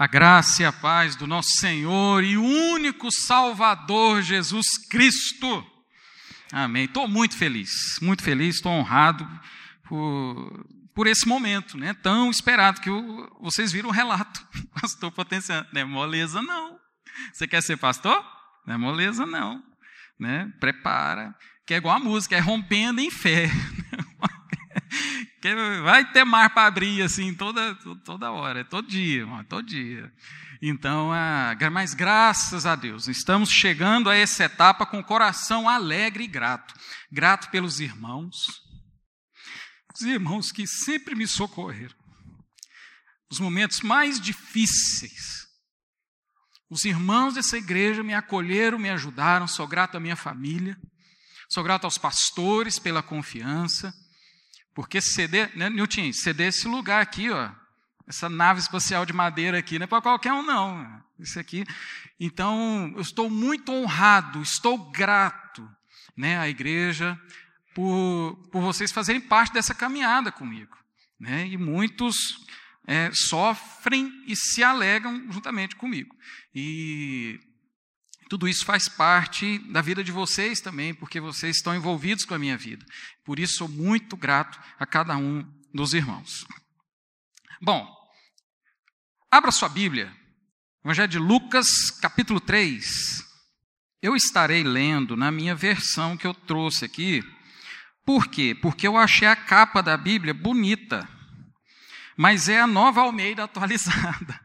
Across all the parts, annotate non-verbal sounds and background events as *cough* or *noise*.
A graça e a paz do nosso Senhor e único Salvador Jesus Cristo. Amém. Estou muito feliz, muito feliz, estou honrado por, por esse momento, né? Tão esperado que vocês viram o relato. *laughs* Pastor potencial, não é moleza não. Você quer ser pastor? Não é moleza não, né? Prepara. Que é igual a música, é rompendo em fé. Vai ter mar para abrir assim toda, toda hora, todo dia, todo dia. Então, ah, mas graças a Deus, estamos chegando a essa etapa com o coração alegre e grato. Grato pelos irmãos, os irmãos que sempre me socorreram. Os momentos mais difíceis. Os irmãos dessa igreja me acolheram, me ajudaram. Sou grato à minha família. Sou grato aos pastores pela confiança. Porque ceder, né, Nilton, ceder esse lugar aqui, ó, essa nave espacial de madeira aqui, não é para qualquer um, não. Isso aqui. Então, eu estou muito honrado, estou grato né, à igreja por, por vocês fazerem parte dessa caminhada comigo. Né, e muitos é, sofrem e se alegram juntamente comigo. E tudo isso faz parte da vida de vocês também, porque vocês estão envolvidos com a minha vida. Por isso, sou muito grato a cada um dos irmãos. Bom, abra sua Bíblia, Evangelho de Lucas, capítulo 3. Eu estarei lendo na minha versão que eu trouxe aqui. Por quê? Porque eu achei a capa da Bíblia bonita mas é a nova Almeida *laughs* atualizada.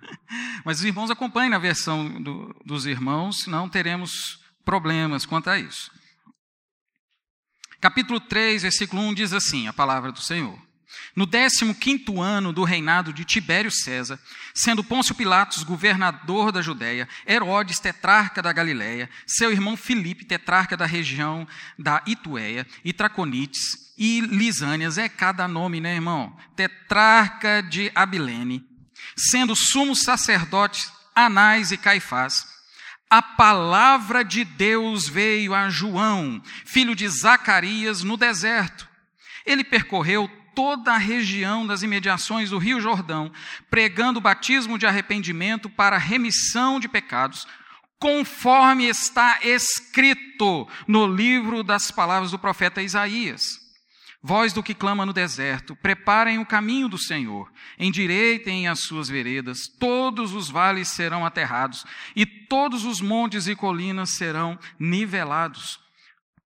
Mas os irmãos acompanhem na versão do, dos irmãos, senão teremos problemas quanto a isso. Capítulo 3, versículo 1 diz assim: a palavra do Senhor. No 15 ano do reinado de Tibério César, sendo Pôncio Pilatos governador da Judéia, Herodes tetrarca da Galiléia, seu irmão Filipe tetrarca da região da Ituéia, e Traconites, e Lisânias, é cada nome, né, irmão? Tetrarca de Abilene, sendo sumos sacerdotes Anás e Caifás, a palavra de Deus veio a João, filho de Zacarias, no deserto. Ele percorreu toda a região das imediações do Rio Jordão, pregando o batismo de arrependimento para remissão de pecados, conforme está escrito no livro das palavras do profeta Isaías. Voz do que clama no deserto, preparem o caminho do Senhor, endireitem as suas veredas, todos os vales serão aterrados, e todos os montes e colinas serão nivelados.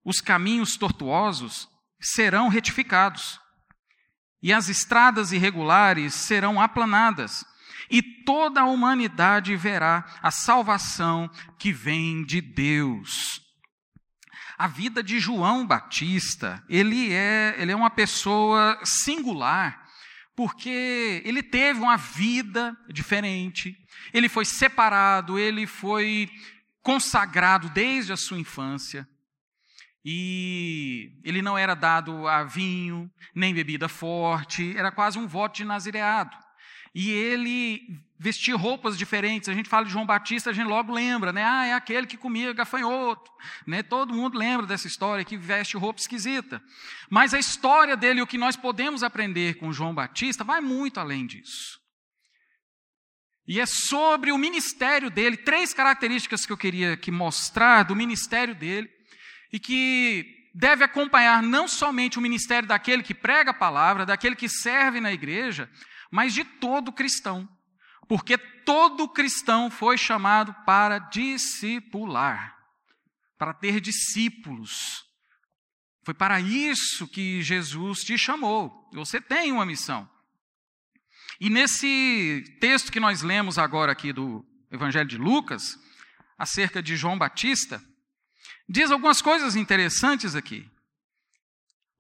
Os caminhos tortuosos serão retificados, e as estradas irregulares serão aplanadas, e toda a humanidade verá a salvação que vem de Deus a vida de João Batista, ele é, ele é uma pessoa singular, porque ele teve uma vida diferente, ele foi separado, ele foi consagrado desde a sua infância. E ele não era dado a vinho, nem bebida forte, era quase um voto de nazireado. E ele vestia roupas diferentes. A gente fala de João Batista, a gente logo lembra, né? Ah, é aquele que comia gafanhoto. Né? Todo mundo lembra dessa história, que veste roupa esquisita. Mas a história dele, o que nós podemos aprender com João Batista, vai muito além disso. E é sobre o ministério dele, três características que eu queria que mostrar do ministério dele, e que deve acompanhar não somente o ministério daquele que prega a palavra, daquele que serve na igreja, mas de todo cristão. Porque todo cristão foi chamado para discipular, para ter discípulos. Foi para isso que Jesus te chamou. Você tem uma missão. E nesse texto que nós lemos agora aqui do Evangelho de Lucas, acerca de João Batista, diz algumas coisas interessantes aqui.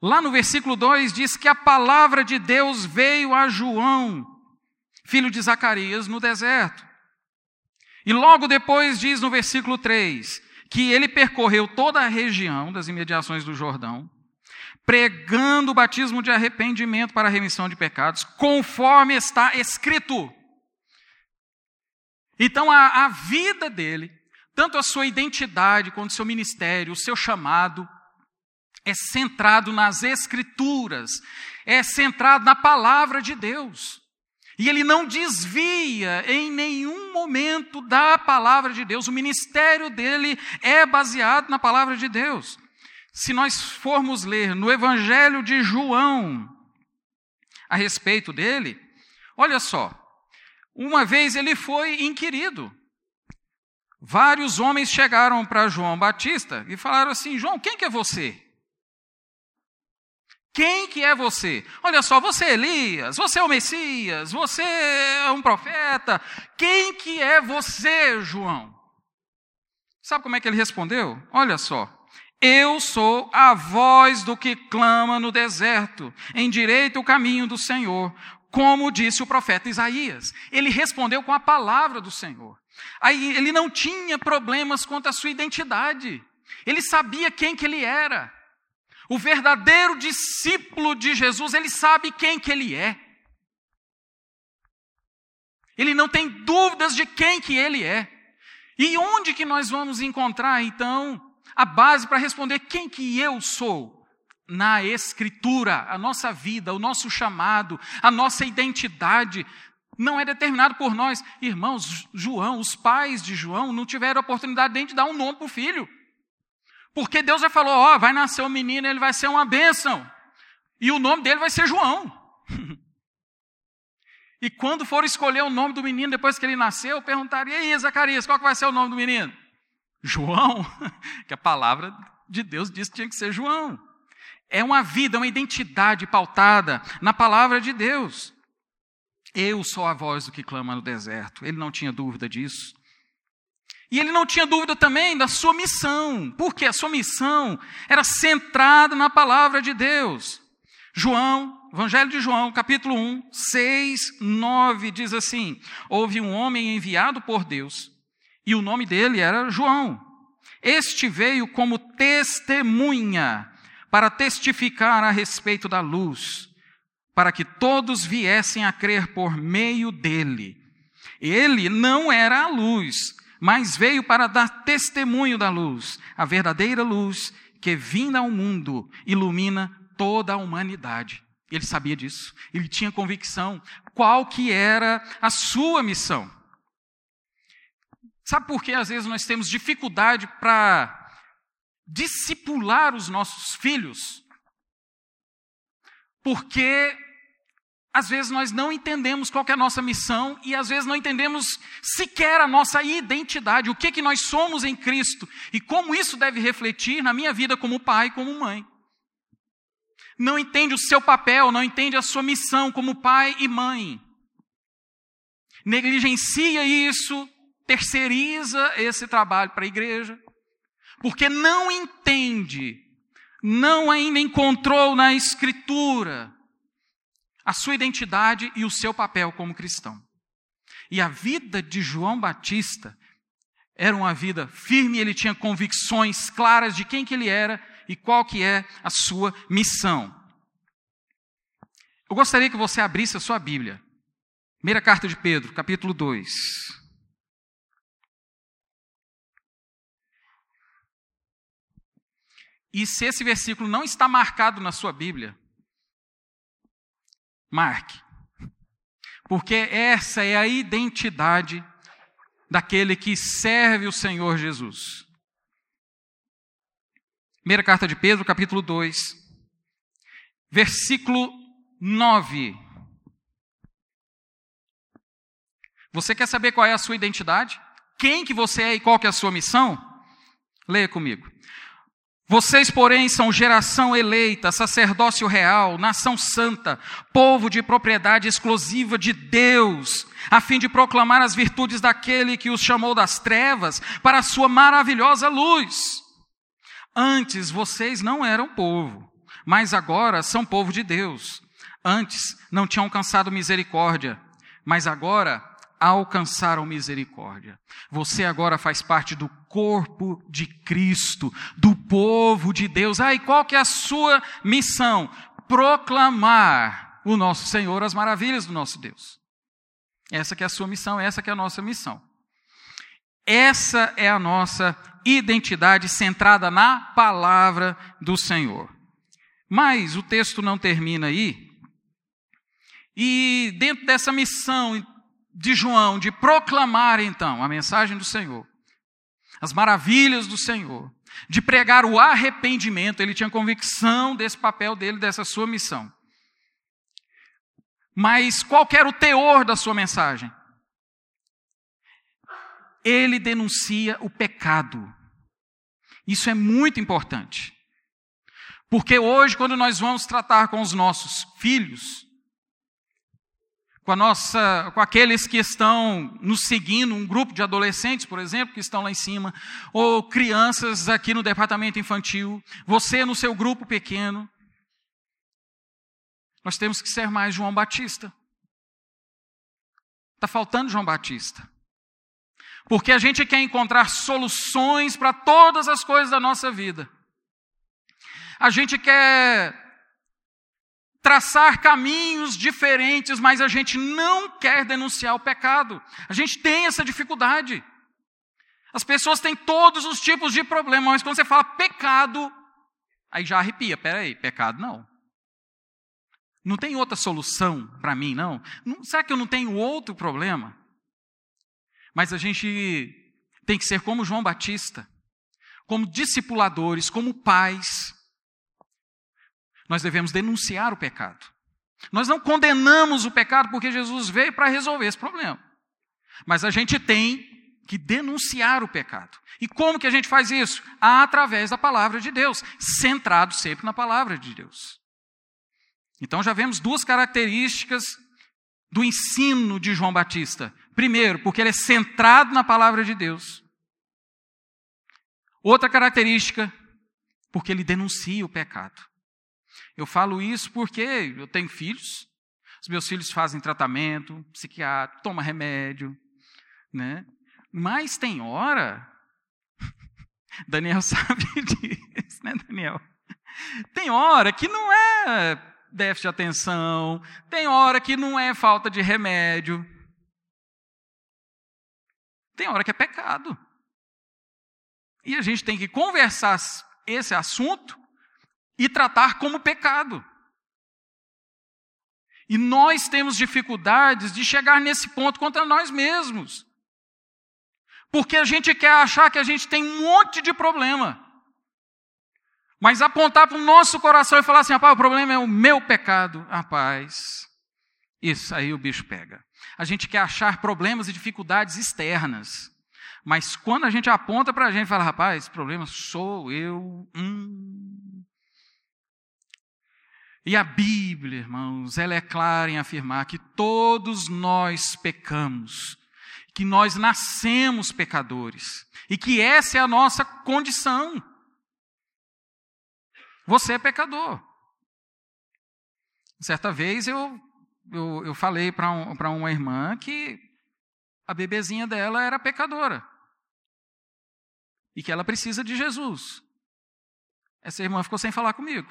Lá no versículo 2 diz que a palavra de Deus veio a João, filho de Zacarias, no deserto. E logo depois diz no versículo 3 que ele percorreu toda a região das imediações do Jordão, pregando o batismo de arrependimento para a remissão de pecados, conforme está escrito. Então a, a vida dele, tanto a sua identidade quanto o seu ministério, o seu chamado, é centrado nas Escrituras, é centrado na palavra de Deus. E ele não desvia em nenhum momento da palavra de Deus. O ministério dele é baseado na palavra de Deus. Se nós formos ler no Evangelho de João a respeito dele, olha só. Uma vez ele foi inquirido. Vários homens chegaram para João Batista e falaram assim: João, quem que é você? Quem que é você? Olha só, você é Elias, você é o Messias, você é um profeta. Quem que é você, João? Sabe como é que ele respondeu? Olha só. Eu sou a voz do que clama no deserto, endireita o caminho do Senhor, como disse o profeta Isaías. Ele respondeu com a palavra do Senhor. Aí ele não tinha problemas quanto à sua identidade. Ele sabia quem que ele era. O verdadeiro discípulo de Jesus, ele sabe quem que ele é. Ele não tem dúvidas de quem que ele é. E onde que nós vamos encontrar então a base para responder quem que eu sou? Na escritura, a nossa vida, o nosso chamado, a nossa identidade não é determinado por nós. Irmãos, João, os pais de João não tiveram oportunidade nem de dar um nome para o filho. Porque Deus já falou: ó, vai nascer um menino, ele vai ser uma bênção. E o nome dele vai ser João. *laughs* e quando for escolher o nome do menino depois que ele nasceu, perguntaria: e aí, Zacarias, qual que vai ser o nome do menino? João. *laughs* que a palavra de Deus disse que tinha que ser João. É uma vida, uma identidade pautada na palavra de Deus. Eu sou a voz do que clama no deserto. Ele não tinha dúvida disso. E ele não tinha dúvida também da sua missão, porque a sua missão era centrada na palavra de Deus. João, Evangelho de João, capítulo 1, 6, 9, diz assim: Houve um homem enviado por Deus, e o nome dele era João. Este veio como testemunha para testificar a respeito da luz, para que todos viessem a crer por meio dele. Ele não era a luz, mas veio para dar testemunho da luz, a verdadeira luz que vinda ao mundo ilumina toda a humanidade. Ele sabia disso, ele tinha convicção qual que era a sua missão. Sabe por que às vezes nós temos dificuldade para discipular os nossos filhos? Porque às vezes nós não entendemos qual é a nossa missão e às vezes não entendemos sequer a nossa identidade, o que que nós somos em Cristo e como isso deve refletir na minha vida como pai e como mãe. Não entende o seu papel, não entende a sua missão como pai e mãe. Negligencia isso, terceiriza esse trabalho para a igreja, porque não entende, não ainda encontrou na Escritura a sua identidade e o seu papel como cristão. E a vida de João Batista era uma vida firme, ele tinha convicções claras de quem que ele era e qual que é a sua missão. Eu gostaria que você abrisse a sua Bíblia. Primeira carta de Pedro, capítulo 2. E se esse versículo não está marcado na sua Bíblia, Marque. Porque essa é a identidade daquele que serve o Senhor Jesus. Primeira carta de Pedro, capítulo 2, versículo 9. Você quer saber qual é a sua identidade? Quem que você é e qual que é a sua missão? Leia comigo. Vocês, porém, são geração eleita, sacerdócio real, nação santa, povo de propriedade exclusiva de Deus, a fim de proclamar as virtudes daquele que os chamou das trevas para a sua maravilhosa luz. Antes vocês não eram povo, mas agora são povo de Deus. Antes não tinham alcançado misericórdia, mas agora alcançaram misericórdia. Você agora faz parte do corpo de Cristo, do povo de Deus. Ah, e qual que é a sua missão? Proclamar o nosso Senhor, as maravilhas do nosso Deus. Essa que é a sua missão, essa que é a nossa missão. Essa é a nossa identidade centrada na palavra do Senhor. Mas o texto não termina aí. E dentro dessa missão de João, de proclamar então a mensagem do Senhor, as maravilhas do Senhor, de pregar o arrependimento, ele tinha convicção desse papel dele, dessa sua missão. Mas qual era o teor da sua mensagem? Ele denuncia o pecado. Isso é muito importante. Porque hoje, quando nós vamos tratar com os nossos filhos, com, a nossa, com aqueles que estão nos seguindo, um grupo de adolescentes, por exemplo, que estão lá em cima, ou crianças aqui no departamento infantil, você no seu grupo pequeno, nós temos que ser mais João Batista. Está faltando João Batista. Porque a gente quer encontrar soluções para todas as coisas da nossa vida. A gente quer traçar caminhos diferentes, mas a gente não quer denunciar o pecado. A gente tem essa dificuldade. As pessoas têm todos os tipos de problemas, mas quando você fala pecado, aí já arrepia. Peraí, pecado não. Não tem outra solução para mim, não? não? Será que eu não tenho outro problema? Mas a gente tem que ser como João Batista, como discipuladores, como pais, nós devemos denunciar o pecado. Nós não condenamos o pecado porque Jesus veio para resolver esse problema. Mas a gente tem que denunciar o pecado. E como que a gente faz isso? Através da palavra de Deus, centrado sempre na palavra de Deus. Então já vemos duas características do ensino de João Batista. Primeiro, porque ele é centrado na palavra de Deus. Outra característica, porque ele denuncia o pecado. Eu falo isso porque eu tenho filhos, os meus filhos fazem tratamento psiquiátrico, tomam remédio, né? Mas tem hora, *laughs* Daniel *laughs* sabe disso, né, Daniel? Tem hora que não é déficit de atenção, tem hora que não é falta de remédio. Tem hora que é pecado. E a gente tem que conversar esse assunto e tratar como pecado. E nós temos dificuldades de chegar nesse ponto contra nós mesmos. Porque a gente quer achar que a gente tem um monte de problema. Mas apontar para o nosso coração e falar assim, rapaz, o problema é o meu pecado. Rapaz, isso aí o bicho pega. A gente quer achar problemas e dificuldades externas. Mas quando a gente aponta para a gente e fala, rapaz, esse problema sou eu. Hum, e a Bíblia, irmãos, ela é clara em afirmar que todos nós pecamos, que nós nascemos pecadores e que essa é a nossa condição. Você é pecador. Certa vez eu, eu, eu falei para um, uma irmã que a bebezinha dela era pecadora e que ela precisa de Jesus. Essa irmã ficou sem falar comigo.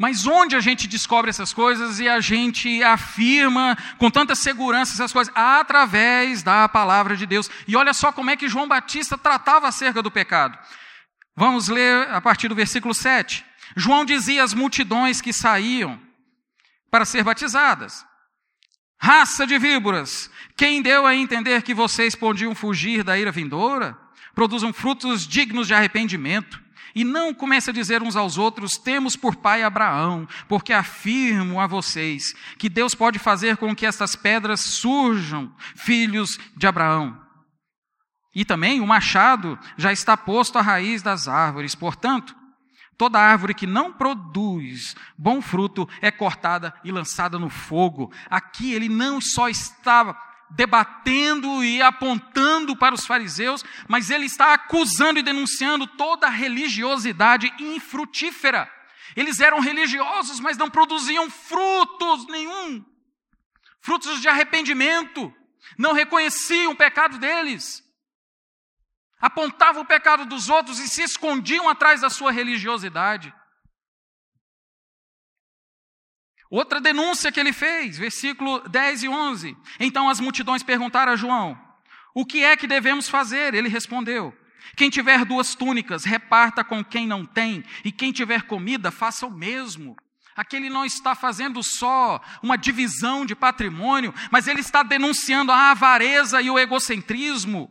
Mas onde a gente descobre essas coisas e a gente afirma com tanta segurança essas coisas? Através da palavra de Deus. E olha só como é que João Batista tratava acerca do pecado. Vamos ler a partir do versículo 7. João dizia às multidões que saíam para ser batizadas: Raça de víboras, quem deu a entender que vocês podiam fugir da ira vindoura? Produzam frutos dignos de arrependimento. E não comece a dizer uns aos outros: temos por pai Abraão, porque afirmo a vocês que Deus pode fazer com que estas pedras surjam filhos de Abraão. E também o machado já está posto à raiz das árvores, portanto, toda árvore que não produz bom fruto é cortada e lançada no fogo. Aqui ele não só estava debatendo e apontando para os fariseus, mas ele está acusando e denunciando toda a religiosidade infrutífera. Eles eram religiosos, mas não produziam frutos nenhum. Frutos de arrependimento. Não reconheciam o pecado deles. Apontavam o pecado dos outros e se escondiam atrás da sua religiosidade. Outra denúncia que ele fez, versículo 10 e 11. Então as multidões perguntaram a João: O que é que devemos fazer? Ele respondeu: Quem tiver duas túnicas, reparta com quem não tem, e quem tiver comida, faça o mesmo. Aqui ele não está fazendo só uma divisão de patrimônio, mas ele está denunciando a avareza e o egocentrismo.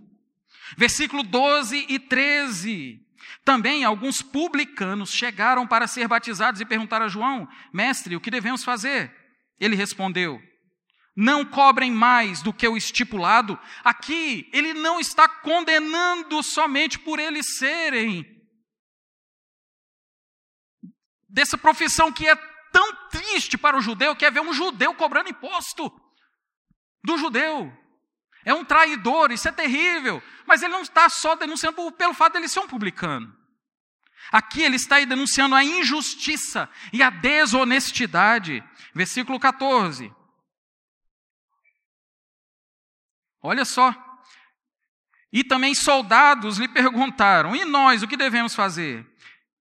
Versículo 12 e 13. Também alguns publicanos chegaram para ser batizados e perguntaram a João: Mestre, o que devemos fazer? Ele respondeu: Não cobrem mais do que o estipulado. Aqui, ele não está condenando somente por eles serem dessa profissão que é tão triste para o judeu, que é ver um judeu cobrando imposto do judeu. É um traidor, isso é terrível. Mas ele não está só denunciando pelo fato de ele ser um publicano. Aqui ele está denunciando a injustiça e a desonestidade. Versículo 14. Olha só. E também soldados lhe perguntaram: E nós, o que devemos fazer?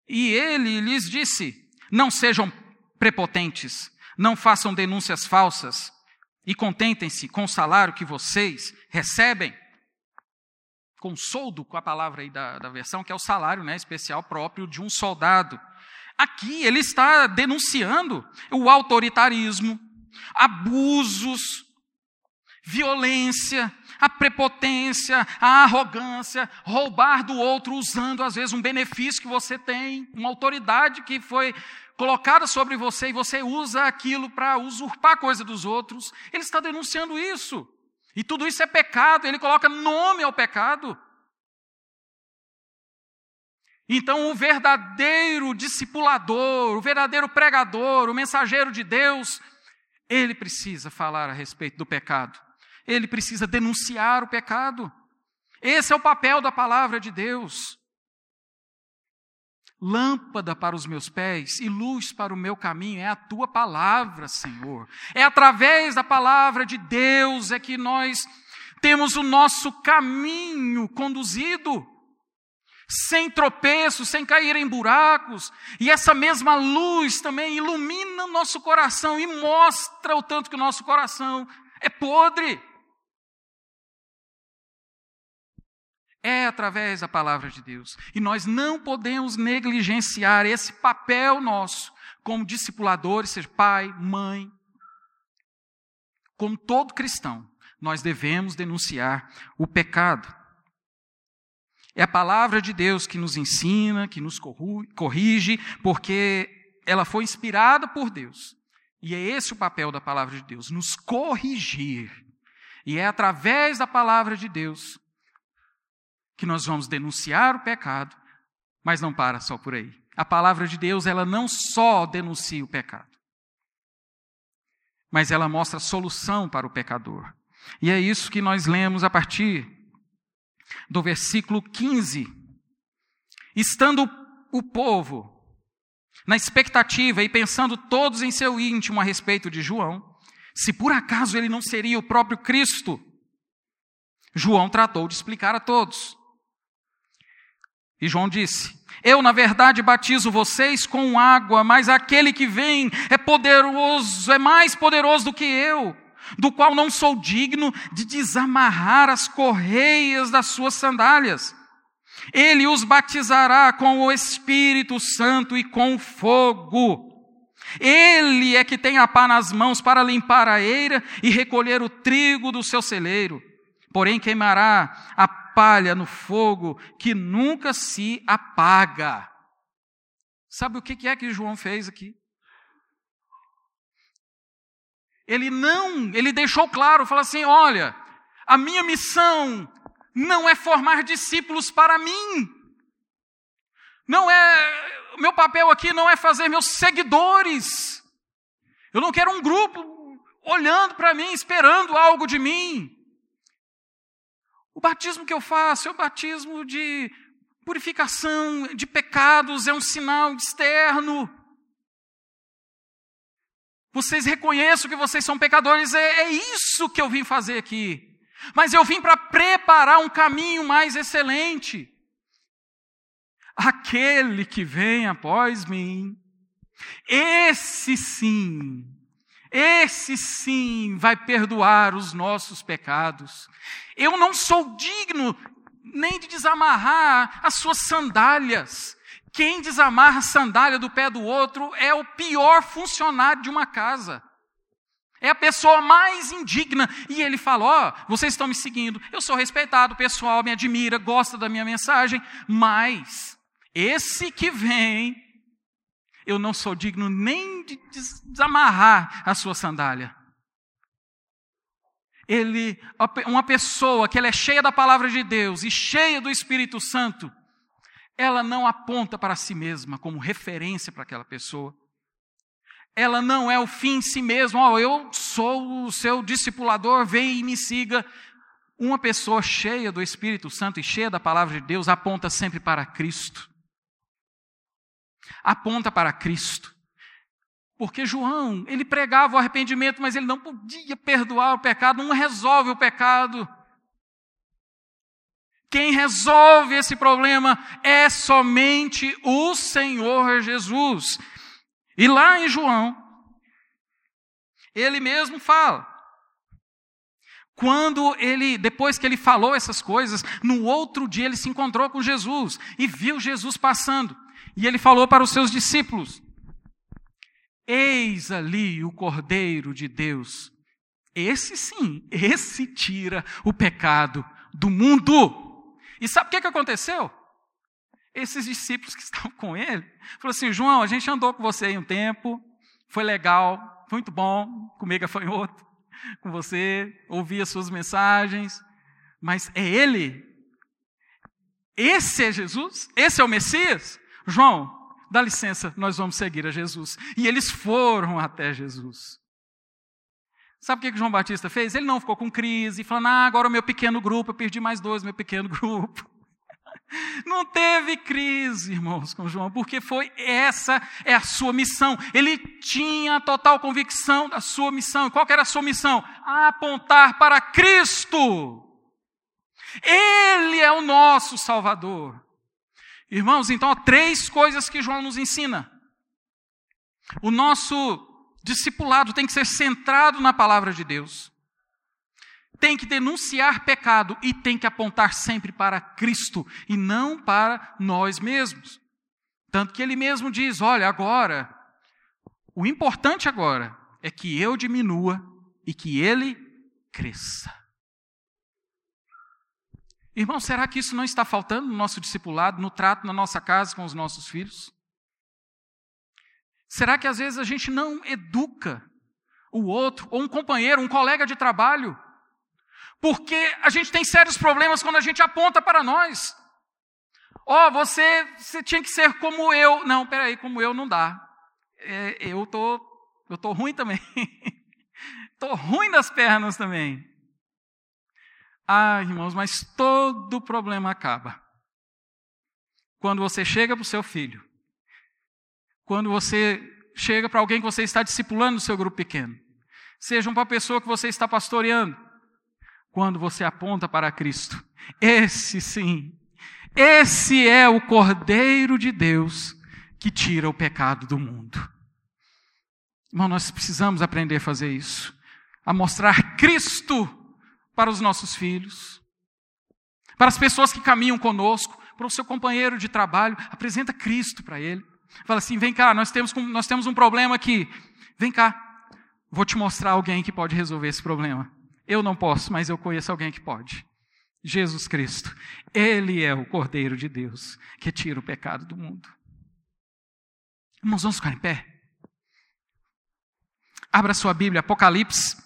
E ele lhes disse: Não sejam prepotentes, não façam denúncias falsas e contentem-se com o salário que vocês recebem com soldo, com a palavra aí da, da versão, que é o salário né, especial próprio de um soldado. Aqui ele está denunciando o autoritarismo, abusos, violência, a prepotência, a arrogância, roubar do outro usando às vezes um benefício que você tem, uma autoridade que foi colocada sobre você e você usa aquilo para usurpar a coisa dos outros. Ele está denunciando isso. E tudo isso é pecado, ele coloca nome ao pecado. Então, o verdadeiro discipulador, o verdadeiro pregador, o mensageiro de Deus, ele precisa falar a respeito do pecado. Ele precisa denunciar o pecado. Esse é o papel da palavra de Deus. Lâmpada para os meus pés e luz para o meu caminho é a tua palavra, Senhor. É através da palavra de Deus é que nós temos o nosso caminho conduzido, sem tropeços, sem cair em buracos, e essa mesma luz também ilumina o nosso coração e mostra o tanto que o nosso coração é podre. É através da palavra de Deus. E nós não podemos negligenciar esse papel nosso como discipuladores, seja pai, mãe. Como todo cristão, nós devemos denunciar o pecado. É a palavra de Deus que nos ensina, que nos corrige, porque ela foi inspirada por Deus. E é esse o papel da palavra de Deus, nos corrigir. E é através da palavra de Deus que nós vamos denunciar o pecado, mas não para só por aí. A palavra de Deus, ela não só denuncia o pecado, mas ela mostra solução para o pecador. E é isso que nós lemos a partir do versículo 15. Estando o povo na expectativa e pensando todos em seu íntimo a respeito de João, se por acaso ele não seria o próprio Cristo, João tratou de explicar a todos. E João disse: Eu, na verdade, batizo vocês com água, mas aquele que vem é poderoso, é mais poderoso do que eu, do qual não sou digno de desamarrar as correias das suas sandálias. Ele os batizará com o Espírito Santo e com fogo. Ele é que tem a pá nas mãos para limpar a eira e recolher o trigo do seu celeiro. Porém, queimará a palha no fogo que nunca se apaga. Sabe o que é que João fez aqui? Ele não, ele deixou claro, falou assim: olha, a minha missão não é formar discípulos para mim. Não é, meu papel aqui não é fazer meus seguidores. Eu não quero um grupo olhando para mim, esperando algo de mim. O batismo que eu faço é o batismo de purificação de pecados, é um sinal externo. Vocês reconhecem que vocês são pecadores, é, é isso que eu vim fazer aqui. Mas eu vim para preparar um caminho mais excelente. Aquele que vem após mim, esse sim esse sim vai perdoar os nossos pecados. Eu não sou digno nem de desamarrar as suas sandálias. Quem desamarra a sandália do pé do outro é o pior funcionário de uma casa. É a pessoa mais indigna. E ele fala: Ó, vocês estão me seguindo, eu sou respeitado, o pessoal me admira, gosta da minha mensagem, mas esse que vem, eu não sou digno nem de desamarrar a sua sandália. Ele, uma pessoa que ela é cheia da palavra de Deus e cheia do Espírito Santo, ela não aponta para si mesma como referência para aquela pessoa ela não é o fim em si mesma. Oh, eu sou o seu discipulador, vem e me siga. Uma pessoa cheia do Espírito Santo e cheia da palavra de Deus aponta sempre para Cristo. Aponta para Cristo. Porque João, ele pregava o arrependimento, mas ele não podia perdoar o pecado, não resolve o pecado. Quem resolve esse problema é somente o Senhor Jesus. E lá em João, ele mesmo fala. Quando ele, depois que ele falou essas coisas, no outro dia ele se encontrou com Jesus e viu Jesus passando. E ele falou para os seus discípulos: Eis ali o Cordeiro de Deus. Esse sim, esse tira o pecado do mundo. E sabe o que, que aconteceu? esses discípulos que estavam com ele, falou assim: João, a gente andou com você aí um tempo, foi legal, foi muito bom, comer gafanhoto com você, ouvi as suas mensagens, mas é ele? Esse é Jesus? Esse é o Messias? João, dá licença, nós vamos seguir a Jesus. E eles foram até Jesus. Sabe o que, que João Batista fez? Ele não ficou com crise, falando, ah, agora o meu pequeno grupo, eu perdi mais dois, meu pequeno grupo. *laughs* Não teve crise, irmãos, com João, porque foi essa é a sua missão. Ele tinha total convicção da sua missão. Qual era a sua missão? Apontar para Cristo. Ele é o nosso Salvador. Irmãos, então há três coisas que João nos ensina. O nosso discipulado tem que ser centrado na palavra de Deus tem que denunciar pecado e tem que apontar sempre para Cristo e não para nós mesmos. Tanto que ele mesmo diz: olha, agora, o importante agora é que eu diminua e que ele cresça. Irmão, será que isso não está faltando no nosso discipulado, no trato na nossa casa com os nossos filhos? Será que às vezes a gente não educa o outro, ou um companheiro, um colega de trabalho, porque a gente tem sérios problemas quando a gente aponta para nós. Ó, oh, você, você tinha que ser como eu. Não, peraí, como eu não dá. É, eu tô, eu tô ruim também. *laughs* tô ruim das pernas também. Ah, irmãos, mas todo problema acaba. Quando você chega para o seu filho, quando você chega para alguém que você está discipulando no seu grupo pequeno, seja para a pessoa que você está pastoreando, quando você aponta para Cristo. Esse sim, esse é o Cordeiro de Deus que tira o pecado do mundo. Irmão, nós precisamos aprender a fazer isso, a mostrar Cristo para os nossos filhos, para as pessoas que caminham conosco, para o seu companheiro de trabalho, apresenta Cristo para ele. Fala assim: vem cá, nós temos, nós temos um problema aqui. Vem cá, vou te mostrar alguém que pode resolver esse problema. Eu não posso, mas eu conheço alguém que pode. Jesus Cristo. Ele é o Cordeiro de Deus que tira o pecado do mundo. Irmãos, vamos ficar em pé? Abra sua Bíblia, Apocalipse.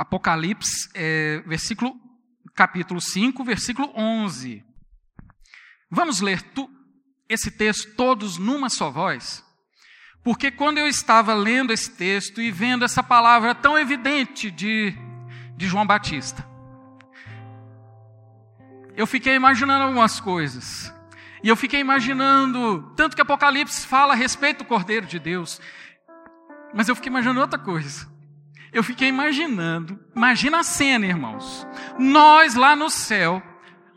Apocalipse, é, versículo, capítulo 5, versículo 11. Vamos ler tu, esse texto todos numa só voz? Porque quando eu estava lendo esse texto e vendo essa palavra tão evidente de de João Batista. Eu fiquei imaginando algumas coisas. E eu fiquei imaginando, tanto que Apocalipse fala a respeito do Cordeiro de Deus, mas eu fiquei imaginando outra coisa. Eu fiquei imaginando, imagina a cena, irmãos. Nós lá no céu,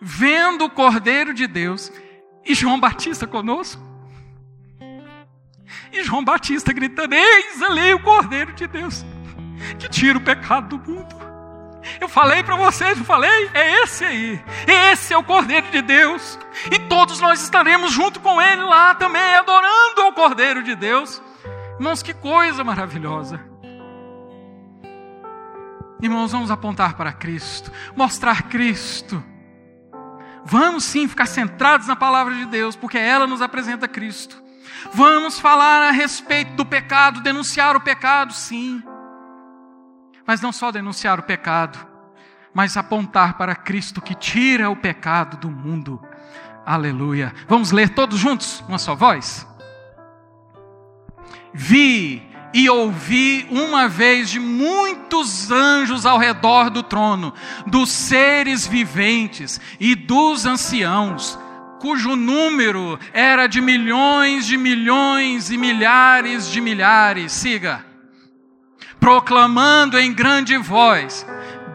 vendo o Cordeiro de Deus, e João Batista conosco. E João Batista gritando: Eis ali o Cordeiro de Deus, que tira o pecado do mundo. Eu falei para vocês, eu falei, é esse aí. Esse é o Cordeiro de Deus. E todos nós estaremos junto com ele lá também, adorando ao Cordeiro de Deus. Irmãos, que coisa maravilhosa. Irmãos, vamos apontar para Cristo, mostrar Cristo. Vamos sim ficar centrados na palavra de Deus, porque ela nos apresenta Cristo. Vamos falar a respeito do pecado, denunciar o pecado, sim. Mas não só denunciar o pecado, mas apontar para Cristo que tira o pecado do mundo. Aleluia. Vamos ler todos juntos, uma só voz? Vi e ouvi uma vez de muitos anjos ao redor do trono, dos seres viventes e dos anciãos, cujo número era de milhões de milhões e milhares de milhares. Siga proclamando em grande voz: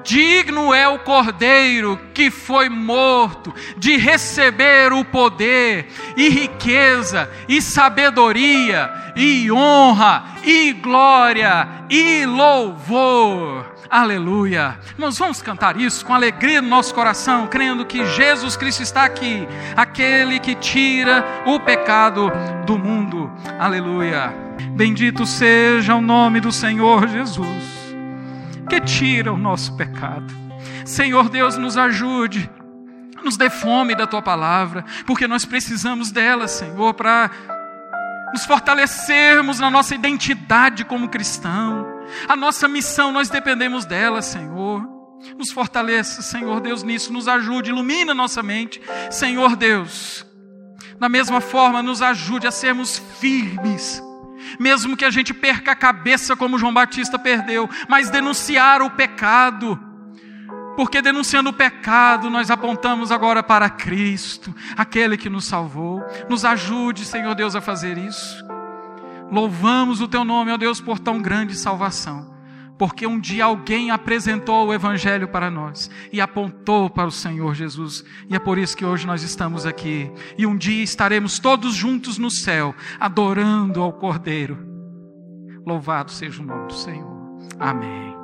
Digno é o cordeiro que foi morto de receber o poder, e riqueza, e sabedoria, e honra, e glória, e louvor. Aleluia. Nós vamos cantar isso com alegria no nosso coração, crendo que Jesus Cristo está aqui, aquele que tira o pecado do mundo. Aleluia. Bendito seja o nome do Senhor Jesus, que tira o nosso pecado. Senhor Deus, nos ajude, nos dê fome da tua palavra, porque nós precisamos dela, Senhor, para nos fortalecermos na nossa identidade como cristão. A nossa missão, nós dependemos dela, Senhor. Nos fortaleça, Senhor Deus, nisso, nos ajude, ilumina nossa mente, Senhor Deus. Da mesma forma, nos ajude a sermos firmes mesmo que a gente perca a cabeça como João Batista perdeu, mas denunciar o pecado. Porque denunciando o pecado, nós apontamos agora para Cristo, aquele que nos salvou. Nos ajude, Senhor Deus, a fazer isso. Louvamos o teu nome, ó Deus, por tão grande salvação porque um dia alguém apresentou o Evangelho para nós e apontou para o Senhor Jesus, e é por isso que hoje nós estamos aqui, e um dia estaremos todos juntos no céu, adorando ao Cordeiro. Louvado seja o nome do Senhor. Amém.